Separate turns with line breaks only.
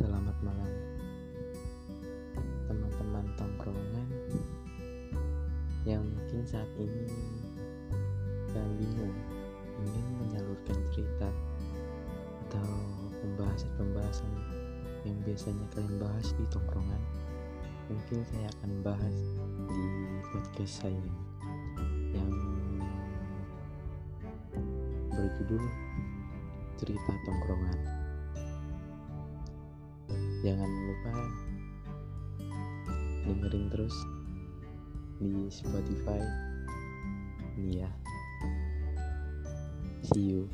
Selamat malam Teman-teman tongkrongan Yang mungkin saat ini Kalian bingung Ingin menyalurkan cerita Atau pembahasan-pembahasan Yang biasanya kalian bahas di tongkrongan. Mungkin saya akan bahas di podcast saya Yang berjudul Cerita Tongkrongan jangan lupa dengerin terus di Spotify. Ya. See you